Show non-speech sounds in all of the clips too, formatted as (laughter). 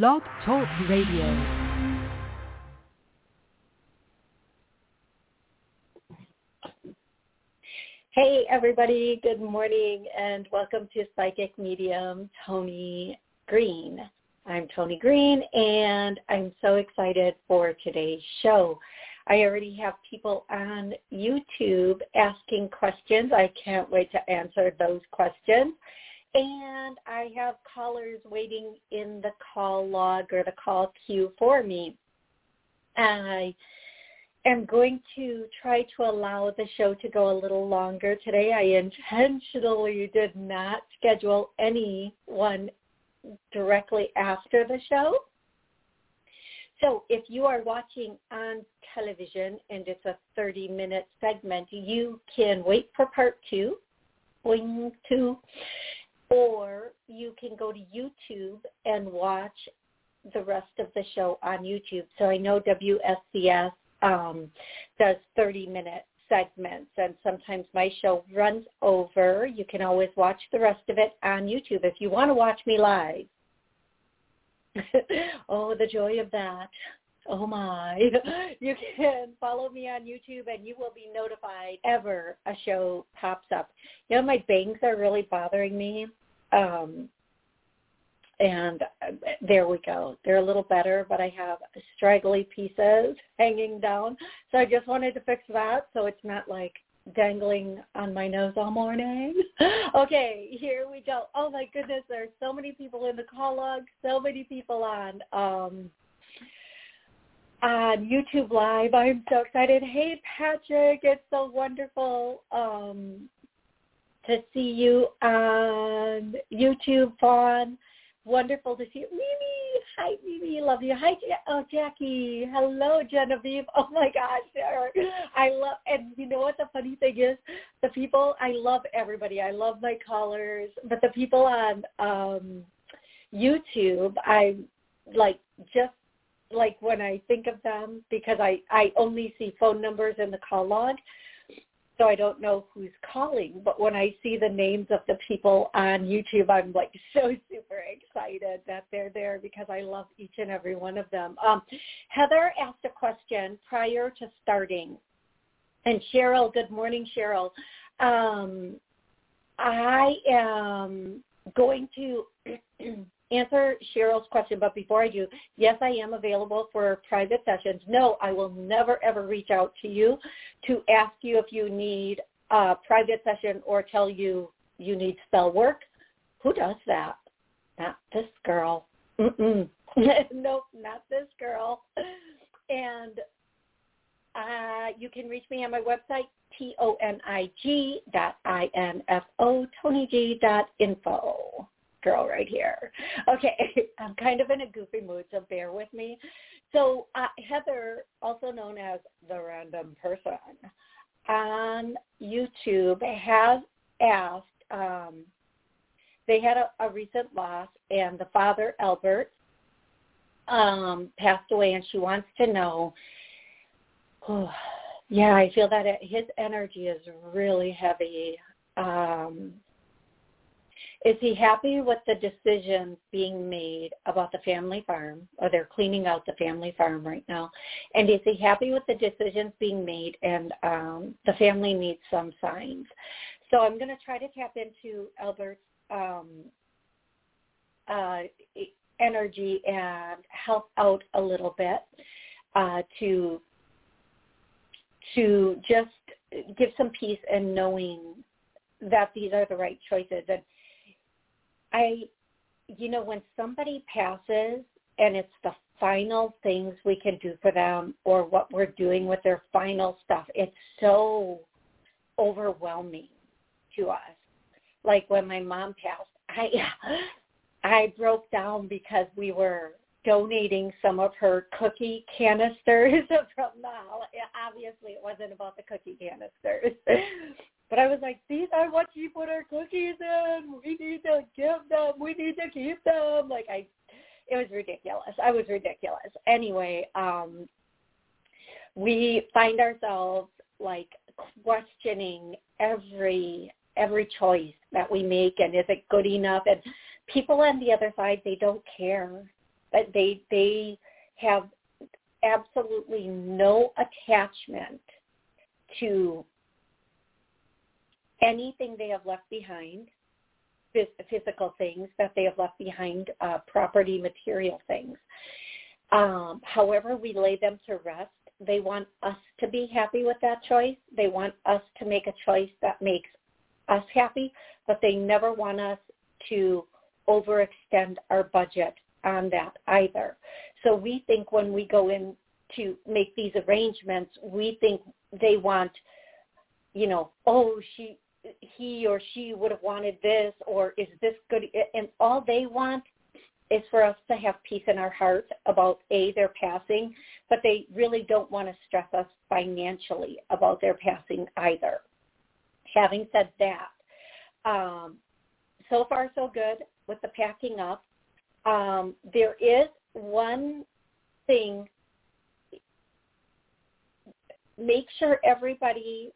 Blog Talk Radio. Hey, everybody. Good morning and welcome to Psychic Medium Toni Greene. I'm Toni Greene and I'm so excited for today's show. I already have people on YouTube asking questions. I can't wait to answer those questions. And I have callers waiting in the call log or the call queue for me. I am going to try to allow the show to go a little longer today. I intentionally did not schedule anyone directly after the show. So if you are watching on television and it's a 30-minute segment, you can wait for part two, going to, or you can go to YouTube and watch the rest of the show on YouTube. So I know WSCS um, does 30-minute segments, and sometimes my show runs over. You can always watch the rest of it on YouTube if you want to watch me live. (laughs) oh, the joy of that. Oh my. (laughs) You can follow me on YouTube and you will be notified ever a show pops up. You know, my bangs are really bothering me. Um, and uh, there we go. They're a little better, but I have straggly pieces hanging down. So I just wanted to fix that so it's not like dangling on my nose all morning. (laughs) okay, here we go. Oh my goodness, there's so many people in the call log, so many people on um on YouTube Live. I'm so excited. Hey Patrick, it's so wonderful um to see you on YouTube, Fawn. Wonderful to see you. Mimi, hi Mimi, love you. Hi, oh Jackie, hello Genevieve. (laughs) Oh my gosh, I love. And you know what the funny thing is? The people I love everybody. I love my callers, but the people on um YouTube, I like just like when I think of them because I I only see phone numbers in the call log so I don't know who's calling. But when I see the names of the people on YouTube, I'm like (laughs) so super excited that they're there because I love each and every one of them. Um, Heather asked a question prior to starting. And Cheryl, good morning, Cheryl. Um, I am going to (clears throat) answer Cheryl's question, but before I do, yes, I am available for private sessions. No, I will never ever reach out to you to ask you if you need a private session or tell you you need spell work. Who does that? Not this girl. (laughs) Nope, not this girl. And uh, you can reach me on my website, T-O-N-I-G dot I-N-F-O, Toni dot info girl right here. Okay, (laughs) I'm kind of in a goofy mood, so bear with me. So uh, Heather, also known as the random person, on YouTube has asked, um, they had a, a recent loss and the father, Albert, um, passed away and she wants to know, oh, yeah, I feel that it, his energy is really heavy. Um, is he happy with the decisions being made about the family farm, or they're cleaning out the family farm right now? And is he happy with the decisions being made and um, the family needs some signs? So I'm going to try to tap into Albert's um, uh, energy and help out a little bit uh, to to just give some peace and knowing that these are the right choices. And I, you know, when somebody passes and it's the final things we can do for them or what we're doing with their final stuff, it's so overwhelming to us. Like when my mom passed, I (laughs) I broke down because we were donating some of her cookie canisters (laughs) from the obviously it wasn't about the cookie canisters (laughs) but I was like, these are what you put our cookies in. We need to give them. We need to keep them. Like I, it was ridiculous. I was ridiculous. Anyway, um, we find ourselves like questioning every every choice that we make and is it good enough and people on the other side they don't care But they they have absolutely no attachment to anything they have left behind, physical things that they have left behind, uh, property, material things. Um, however, we lay them to rest. They want us to be happy with that choice. They want us to make a choice that makes us happy, but they never want us to overextend our budget on that either. So we think when we go in to make these arrangements, we think they want, you know, oh, she, he or she would have wanted this, or is this good? And all they want is for us to have peace in our hearts about a their passing, but they really don't want to stress us financially about their passing either. Having said that, um, so far so good with the packing up. Um, there is one thing. Make sure everybody.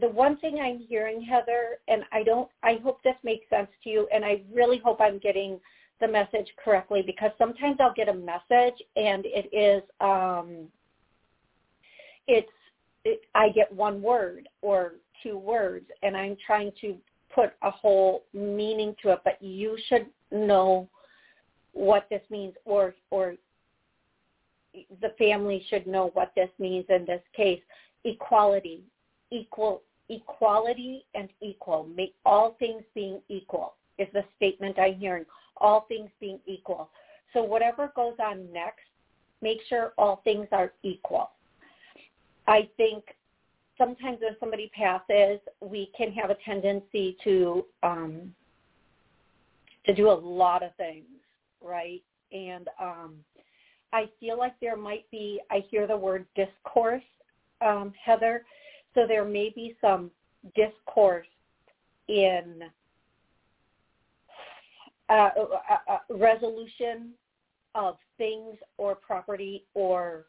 The one thing I'm hearing, Heather, and I don't. I hope this makes sense to you, and I really hope I'm getting the message correctly because sometimes I'll get a message and it is um, it's it, I get one word or two words and I'm trying to put a whole meaning to it, but you should know what this means or or the family should know what this means in this case. Equality, equal equality and equal. Make all things being equal is the statement I'm hearing all things being equal. So whatever goes on next, make sure all things are equal. I think sometimes when somebody passes, we can have a tendency to um, to do a lot of things, right? And um, I feel like there might be. I hear the word discourse, um, Heather. So there may be some discourse in uh, uh, uh, resolution of things or property or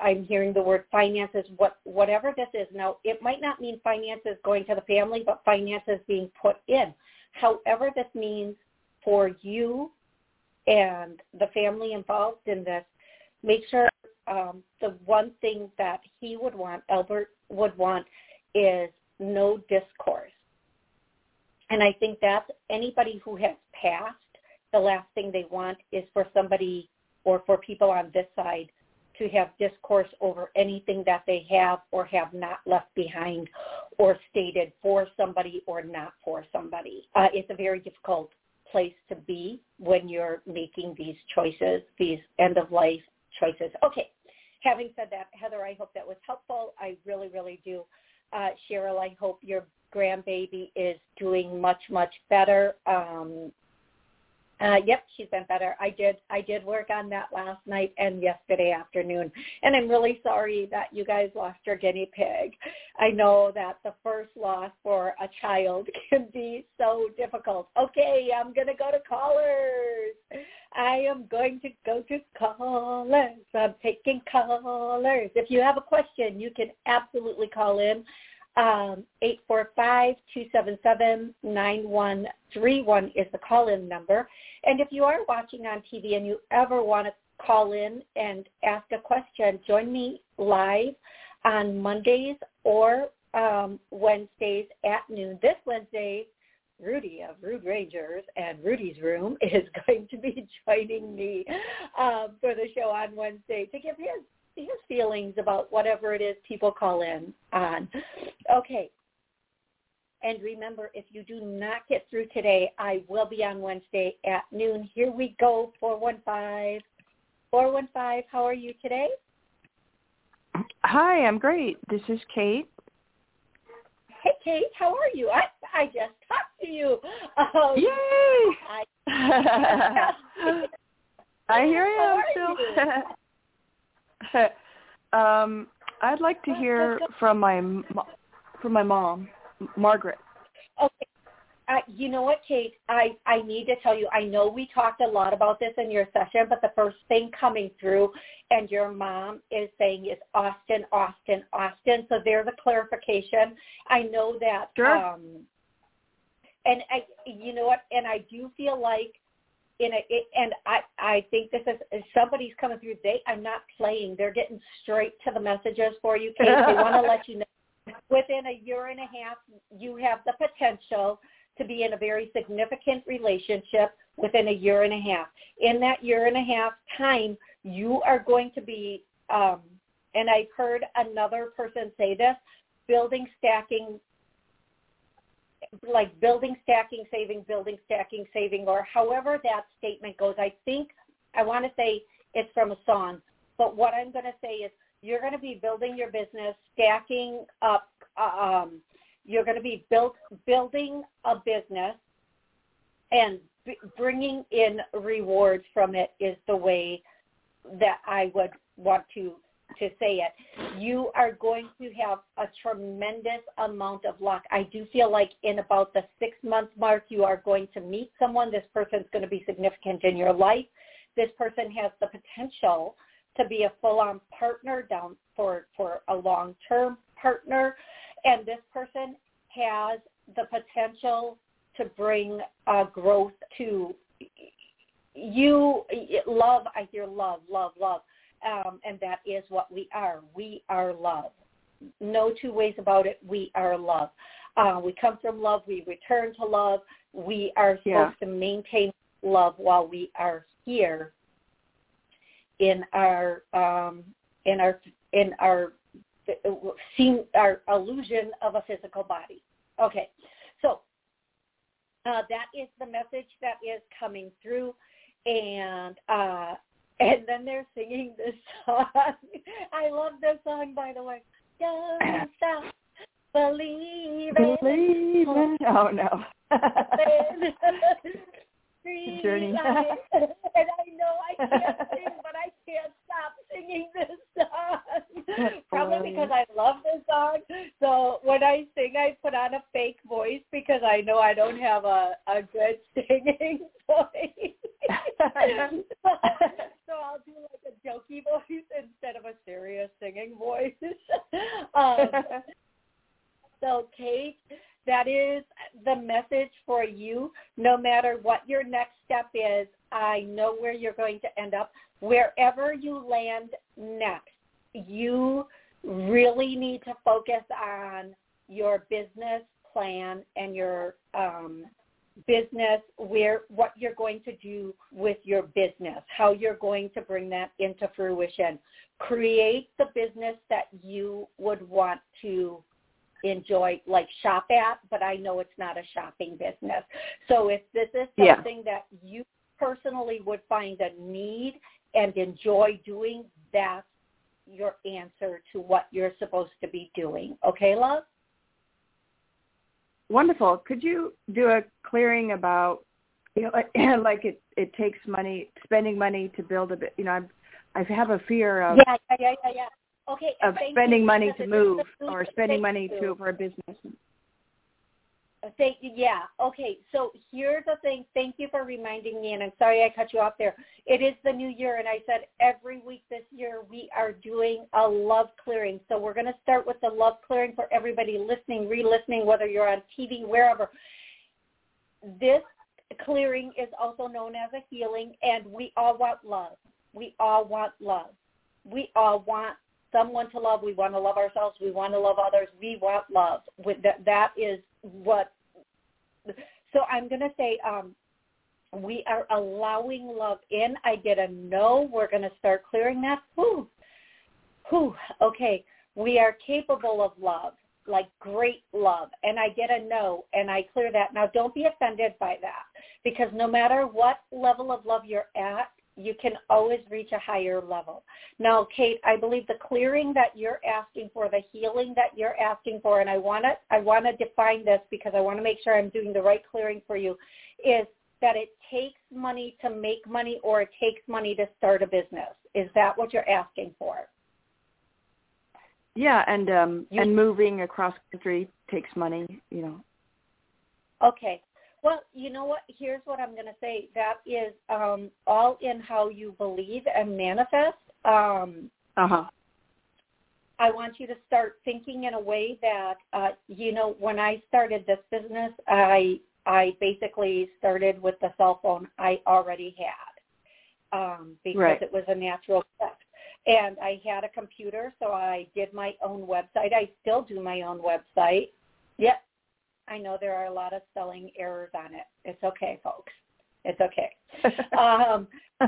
I'm hearing the word finances, what, whatever this is. Now, it might not mean finances going to the family, but finances being put in. However this means for you and the family involved in this, make sure um, the one thing that he would want, Albert would want, is no discourse. And I think that's anybody who has passed, the last thing they want is for somebody or for people on this side to have discourse over anything that they have or have not left behind or stated for somebody or not for somebody. Uh, it's a very difficult place to be when you're making these choices, these end-of-life choices. Okay, having said that, Heather, I hope that was helpful. I really, really do. Uh, Cheryl, I hope your grandbaby is doing much, much better. Um, uh, yep, she's been better. I did I did work on that last night and yesterday afternoon. And I'm really sorry that you guys lost your guinea pig. I know that the first loss for a child (laughs) can be so difficult. Okay, I'm to go to callers. I am going to go to callers. I'm taking callers. If you have a question, you can absolutely call in um, 845-277-9131 is the call-in number. And if you are watching on TV and you ever want to call in and ask a question, join me live on Mondays or um, Wednesdays at noon. This Wednesday, Rudy of Rude Rangers and Rudy's Room (laughs) is going to be joining me um, for the show on Wednesday to give his his feelings about whatever it is people call in on. Okay. And remember, if you do not get through today, I will be on Wednesday at noon. Here we go, 415. 415, how are you today? Hi, I'm great. This is Kate. Hey, Kate, how are you? I I just talked to you. Um, Yay! I, (laughs) (laughs) I hear you. still. (laughs) (laughs) um, I'd like to hear from my from my mom, Margaret. Okay. Uh, you know what, Kate? I, I need to tell you, I know we talked a lot about this in your session, but the first thing coming through and your mom is saying is Austin, Austin, Austin. So there's a clarification. I know that. Sure. Um, and I, you know what? And I do feel like in a, it, and I, I think this is if somebody's coming through. They I'm not playing. They're getting straight to the messages for you, Kate. They want to (laughs) let you know within a year and a half, you have the potential to be in a very significant relationship within a year and a half. In that year and a half time, you are going to be, um, and I've heard another person say this, building, stacking, like building, stacking, saving, building, stacking, saving, or however that statement goes. I think I want to say it's from a song, but what I'm going to say is you're going to be building your business, stacking up. Um, you're going to be built building a business, and b- bringing in rewards from it is the way that I would want to to say it. You are going to have a tremendous amount of luck. I do feel like in about the six month mark, you are going to meet someone. This person's going to be significant in your life. This person has the potential to be a full-on partner down for, for a long-term partner. And this person has the potential to bring uh, growth to you. Love, I hear love, love, love. Um, and that is what we are. We are love. No two ways about it. We are love. Uh, we come from love. We return to love. We are supposed yeah. to maintain love while we are here in our um, in our in our seem our illusion of a physical body. Okay, so uh, that is the message that is coming through, and uh, and then they're singing this song. (laughs) I love this song, by the way. Don't stop believing. Believing. Oh no. (laughs) journey. (laughs) and I know I can't sing, but I can't stop singing this song. Probably because I love this song. So when I sing, I put on a fake voice because I know I don't have a a good singing voice. so I'll do like a jokey voice instead of a serious singing voice. Um, (laughs) so Kate, that is the message for you. No matter what your next step is, I know where you're going to end up. Wherever you land next, you really need to focus on your business plan and your um, business, where what you're going to do with your business, how you're going to bring that into fruition. Create the business that you would want to enjoy like shop at, but I know it's not a shopping business. So if this is something yeah. that you personally would find a need and enjoy doing, that's your answer to what you're supposed to be doing. Okay, love? Wonderful. Could you do a clearing about you know (clears throat) like it it takes money spending money to build a bit you know I'm I have a fear of yeah yeah yeah yeah, yeah Okay. Of spending money to move or spending money to for a business. Thank you. Yeah. Okay. So here's the thing. Thank you for reminding me, and I'm sorry I cut you off there. It is the new year, and I said every week this year we are doing a love clearing. So we're going to start with the love clearing for everybody listening, re-listening, whether you're on TV, wherever. This clearing is also known as a healing, and we all want love. We all want love. We all want someone to love. We want to love ourselves. We want to love others. We want love. That is what. So I'm going to say um, we are allowing love in. I get a no. We're going to start clearing that. Whew. Whew. Okay. We are capable of love, like great love. And I get a no, and I clear that. Now, don't be offended by that because no matter what level of love you're at, you can always reach a higher level. Now, Kate, I believe the clearing that you're asking for, the healing that you're asking for, and I want to I want to define this because I want to make sure I'm doing the right clearing for you, is that it takes money to make money or it takes money to start a business. Is that what you're asking for? Yeah, and um you, and moving across country takes money, you know. Okay. Well, you know what? Here's what I'm going to say. That is um, all in how you believe and manifest. Um, uh-huh. I want you to start thinking in a way that, uh, you know, when I started this business, I I basically started with the cell phone I already had. um, because Right. it was a natural step. And I had a computer, so I did my own website. I still do my own website. Yep. I know there are a lot of spelling errors on it. It's okay, folks. It's okay. (laughs) um, (laughs)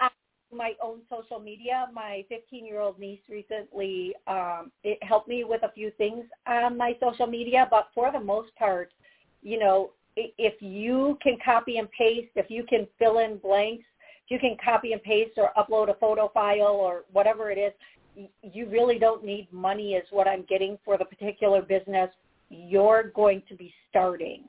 I- my own social media. My 15-year-old niece recently um, it helped me with a few things on my social media, but for the most part, you know, if you can copy and paste, if you can fill in blanks, if you can copy and paste or upload a photo file or whatever it is, you really don't need money is what I'm getting for the particular business you're going to be starting.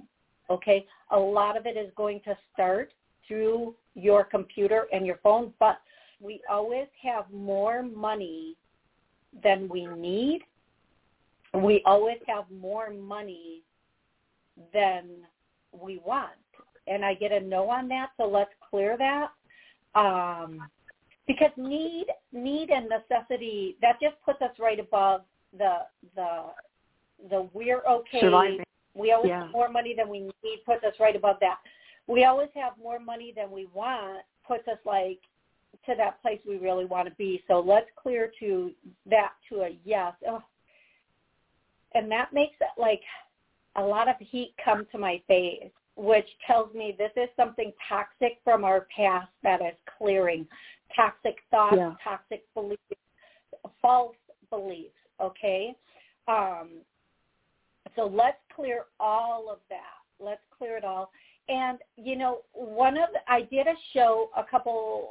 Okay? A lot of it is going to start through your computer and your phone, but we always have more money than we need. We always have more money than we want. And I get a no on that, so let's clear that. Um, because need need and necessity that just puts us right above the the the we're okay Surviving. we always Yeah. have more money than we need puts us right above that. We always have more money than we want puts us like to that place we really want to be. So let's clear to that to a yes. Oh. And that makes it like a lot of heat come to my face, which tells me this is something toxic from our past that is clearing. Toxic thoughts, Yeah. toxic beliefs, false beliefs, okay? Um, so let's clear all of that. Let's clear it all. And you know, one of I did a show a couple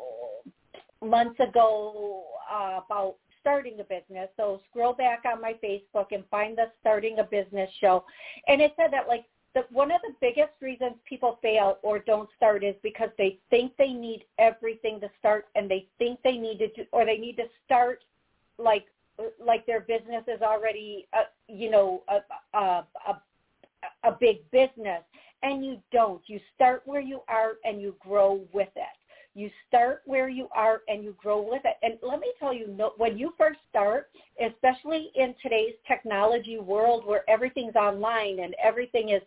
months ago uh, about starting a business. So scroll back on my Facebook and find the starting a business show. And it said that like the, one of the biggest reasons people fail or don't start is because they think they need everything to start and they think they need to do, or they need to start like like their business is already uh, you know a, a a a big business. And you don't. You start where you are and you grow with it. You start where you are and you grow with it. And let me tell you no, when you first start especially in today's technology world where everything's online and everything is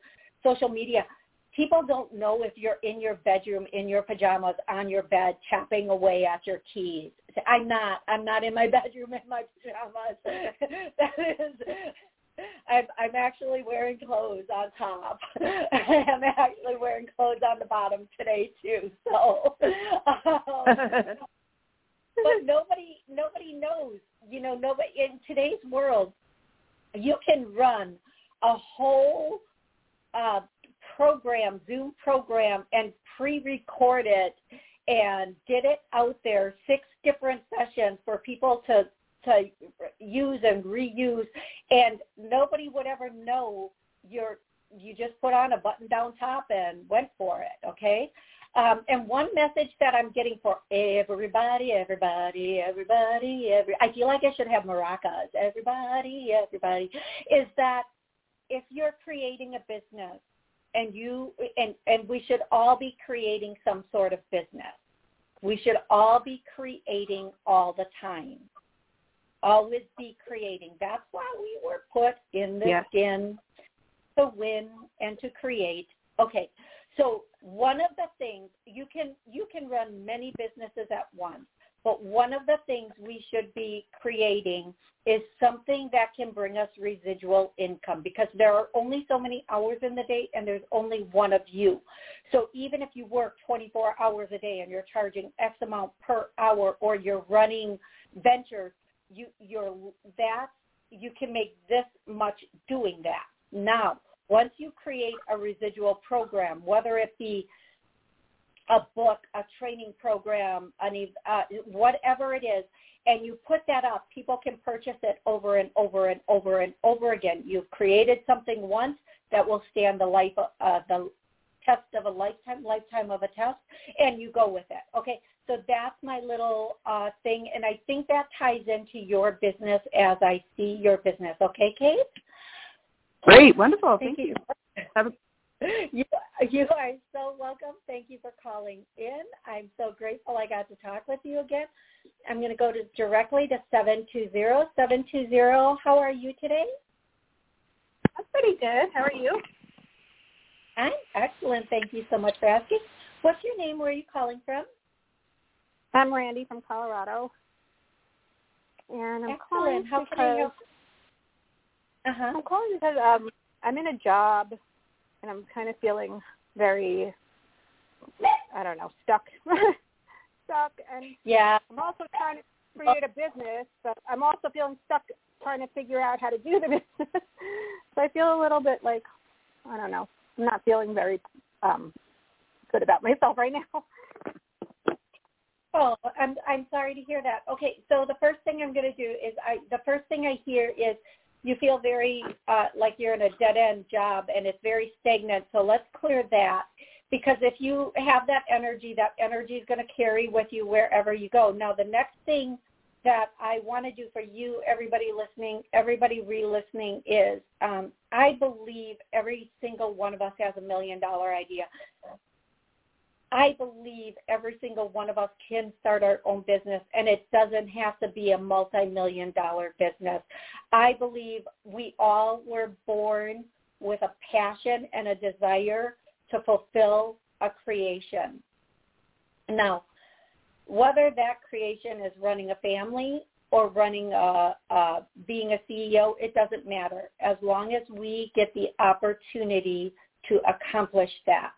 social media people don't know if you're in your bedroom in your pajamas on your bed tapping away at your keys i'm not i'm not in my (laughs) bedroom in my pajamas (laughs) that is I'm, I'm actually wearing clothes on top. (laughs) I'm actually wearing clothes on the bottom today too. So, um, but nobody nobody knows. You know, nobody in today's world, you can run a whole uh, program, Zoom program, and pre-record it and get it out there, six different sessions for people to to use and reuse, and nobody would ever know you're you just put on a button down top and went for it. Okay. Um, and one message that I'm getting for everybody, everybody, everybody, every I feel like I should have maracas. Everybody, everybody, is that if you're creating a business and you and and we should all be creating some sort of business. We should all be creating all the time. Always be creating. That's why we were put in the Yes. skin to win and to create. Okay. So one of the things you can you can run many businesses at once, but one of the things we should be creating is something that can bring us residual income because there are only so many hours in the day and there's only one of you. So even if you work 24 hours a day and you're charging X amount per hour or you're running ventures, you you're that you can make this much doing that. Now, once you create a residual program, whether it be a book, a training program, any uh, whatever it is, and you put that up, people can purchase it over and over and over and over again. You've created something once that will stand the life uh, the test of a lifetime, lifetime of a test, and you go with it. Okay, so that's my little uh, thing, and I think that ties into your business as I see your business. Okay, Kate? Great, wonderful. Thank, you. Have a, (laughs) you. You are so welcome. Thank you for calling in. I'm so grateful I got to talk with you again. I'm going to go to directly to 720. 720, how are you today? I'm pretty good. How are you? I'm excellent. Thank you so much for asking. What's your name? Where are you calling from? I'm Randy from Colorado, and I'm Excellent. calling How because can I help? Uh-huh. I'm calling because um, I'm in a job, and I'm kind of feeling very, I don't know, stuck, (laughs) stuck, and Yeah. I'm also trying to create a business, but I'm also feeling stuck trying to figure out how to do the (laughs) business. so I feel a little bit like, I don't know, I'm not feeling very um, good about myself right now. (laughs) Oh, I'm I'm sorry to hear that. Okay, so the first thing I'm going to do is I the first thing I hear is you feel very uh, like you're in a dead end job and it's very stagnant. So let's clear that because if you have that energy, that energy is going to carry with you wherever you go. Now the next thing that I want to do for you, everybody listening, everybody re-listening is um, I believe every single one of us has a million dollar idea. I believe every single one of us can start our own business and it doesn't have to be a multi-million dollar business. I believe we all were born with a passion and a desire to fulfill a creation. Now, whether that creation is running a family or running a, a being a CEO, it doesn't matter as long as we get the opportunity to accomplish that.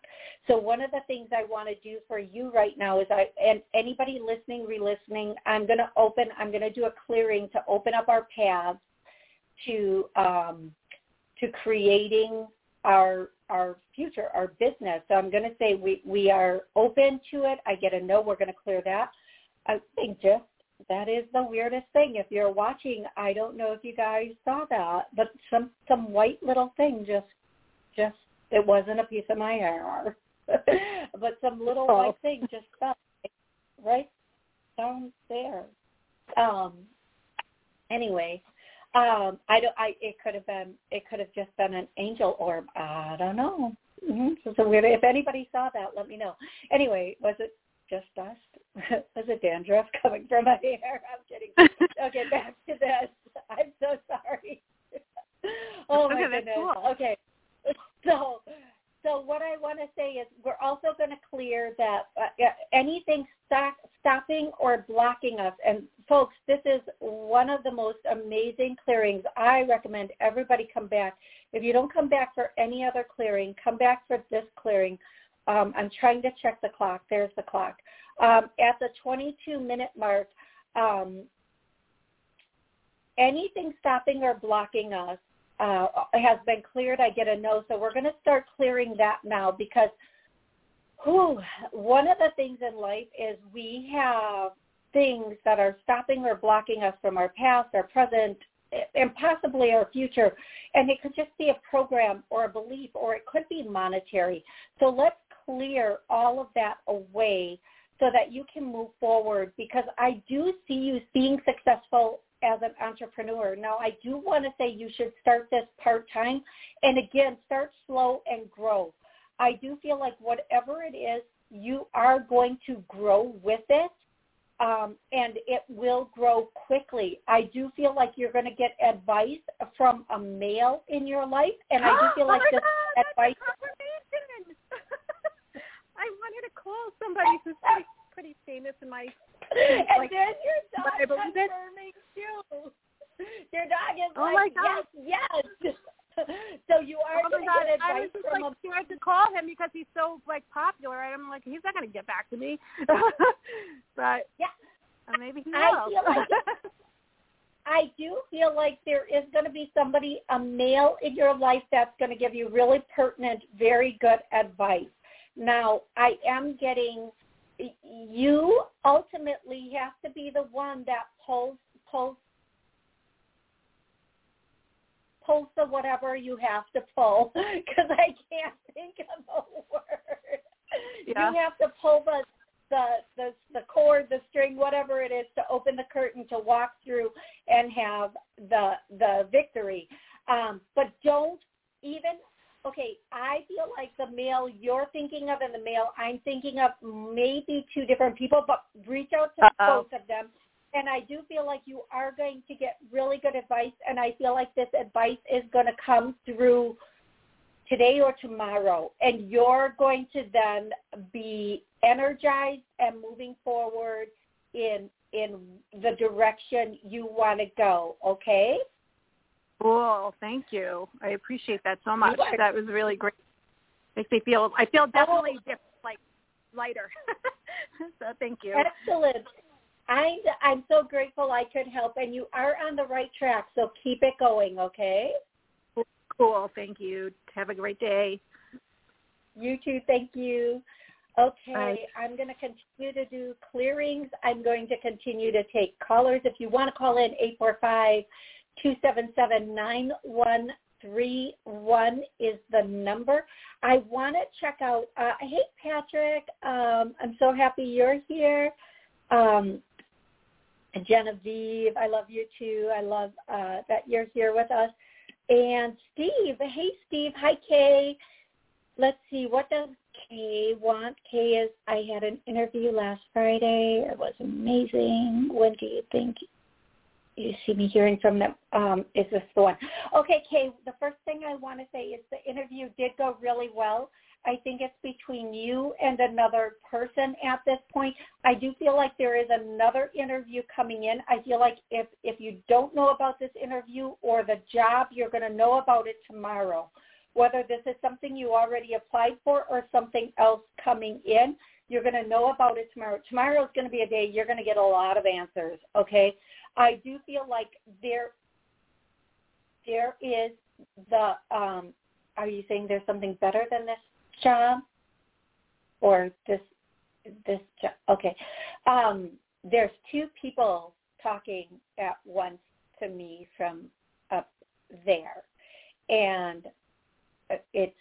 So one of the things I want to do for you right now is I and anybody listening, re-listening, I'm going to open. I'm going to do a clearing to open up our paths to um, to creating our our future, our business. So I'm going to say we we are open to it. I get a no. We're going to clear that. I think just that is the weirdest thing. If you're watching, I don't know if you guys saw that, but some some white little thing just just it wasn't a piece of my hair, (laughs) but some little Oh. white thing just fell right down there. Um. Anyway, um, I don't. I it could have been. It could have just been an angel orb. I don't know. Mm-hmm. So weird. If anybody saw that, let me know. Anyway, was it just dust? (laughs) was it dandruff coming from my (laughs) hair? I'm kidding. Okay, back to this. I'm so sorry. oh my Okay, that's goodness. cool. Okay. (laughs) So, so what I want to say is we're also going to clear that uh, anything stop, stopping or blocking us. And folks, this is one of the most amazing clearings. I recommend everybody come back. If you don't come back for any other clearing, come back for this clearing. Um, I'm trying to check the clock. There's the clock. Um, at the 22 minute mark, um, anything stopping or blocking us uh, has been cleared. I get a no. So we're going to start clearing that now because whew, one of the things in life is we have things that are stopping or blocking us from our past, our present, and possibly our future. And it could just be a program or a belief or it could be monetary. So let's clear all of that away so that you can move forward because I do see you being successful as an entrepreneur. Now, I do want to say you should start this part-time and again, start slow and grow. I do feel like whatever it is, you are going to grow with it um, and it will grow quickly. I do feel like you're going to get advice from a male in your life and I do (gasps) feel like oh my this God, advice. (laughs) I wanted to call somebody who's pretty, pretty famous in my and like, then your dog I confirming too. Your dog is Oh like, my yes, yes. (laughs) so you are Oh going to I was just like a to call him because he's so like popular. I'm like, he's not going to get back to me. (laughs) but Yeah. uh, maybe he I will. feel like (laughs) I do feel like there is going to be somebody, a male in your life that's going to give you really pertinent, very good advice. Now, I am getting, you ultimately have to be the one that pulls, pulls, pulls the whatever you have to pull (laughs) because I can't think of a word. Yeah. You have to pull the the the the cord, the string, whatever it is, to open the curtain to walk through and have the the victory. Um, but don't even. Okay, I feel like the male you're thinking of and the male I'm thinking of maybe two different people, but reach out to Uh-oh. both of them. And I do feel like you are going to get really good advice, and I feel like this advice is going to come through today or tomorrow, and you're going to then be energized and moving forward in in the direction you want to go. Okay. Cool. Thank you. I appreciate that so much. That was really great. Makes me feel. I feel oh. definitely Oh. like lighter. (laughs) so thank you. Excellent. I I'm so grateful I could help, and you are on the right track. So keep it going. Okay. Cool. Thank you. Have a great day. You too. Thank you. Okay, Bye. I'm going to continue to do clearings. I'm going to continue to take callers. If you want to call in, 845-277-9131 is the number. I want to check out, uh, hey, Patrick, um, I'm so happy you're here. Um, Genevieve, I love you too. I love uh, that you're here with us. And Steve, hey, Steve. Hi, Kay let's see, what does Kay want? Kay is, I had an interview last Friday. It was amazing. When do you think you see me hearing from them? Um, is this the one? Okay, Kay, the first thing I want to say is the interview did go really well. I think it's between you and another person at this point. I do feel like there is another interview coming in. I feel like if if you don't know about this interview or the job, you're going to know about it tomorrow whether this is something you already applied for or something else coming in. You're going to know about it tomorrow. Tomorrow is going to be a day you're going to get a lot of answers, okay? I do feel like there there is the um are you saying there's something better than this job or this this job? Okay. Um there's two people talking at once to me from up there. And it's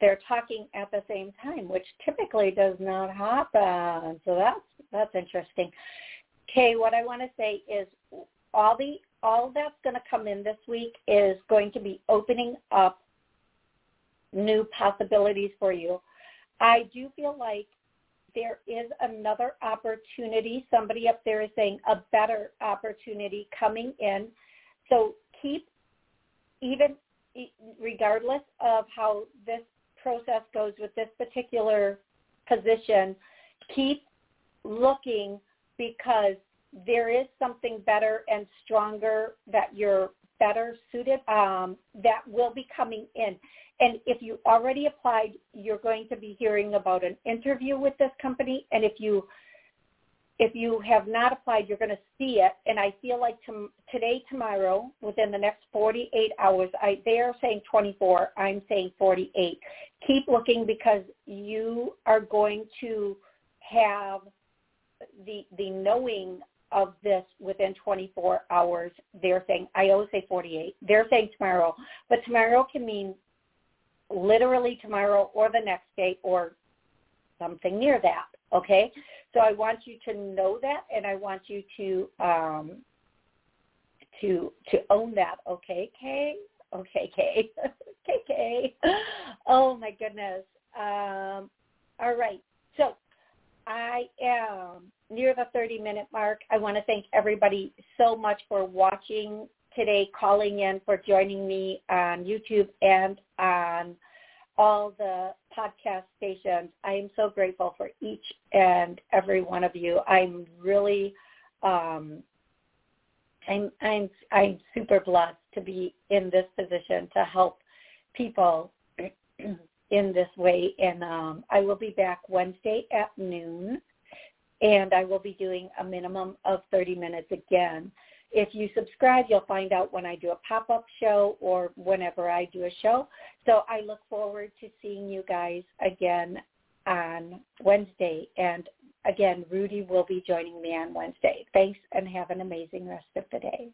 they're talking at the same time, which typically does not happen. So that's that's interesting. Okay, what I want to say is all the all that's going to come in this week is going to be opening up new possibilities for you. I do feel like there is another opportunity. Somebody up there is saying a better opportunity coming in. So keep even regardless of how this process goes with this particular position, keep looking because there is something better and stronger that you're better suited um, that will be coming in. And if you already applied, you're going to be hearing about an interview with this company. And if you if you have not applied, you're going to see it. And I feel like to, today, tomorrow, within the next 48 hours, I, they are saying 24. I'm saying 48. Keep looking because you are going to have the the knowing of this within 24 hours. They're saying I always say 48. They're saying tomorrow, but tomorrow can mean literally tomorrow or the next day or something near that. Okay, so I want you to know that, and I want you to um, to to own that. Okay, Kay. Okay, Kay. (laughs) okay, Kay. Oh my goodness. Um, all right. So I am near the 30 minute mark. I want to thank everybody so much for watching today, calling in, for joining me on YouTube and on all the podcast stations. I am so grateful for each and every one of you. I'm really um I'm I'm I'm super blessed to be in this position to help people (clears throat) in this way and um I will be back Wednesday at noon and I will be doing a minimum of 30 minutes again. If you subscribe, you'll find out when I do a pop-up show or whenever I do a show. So I look forward to seeing you guys again on Wednesday. And again, Rudy will be joining me on Wednesday. Thanks and have an amazing rest of the day.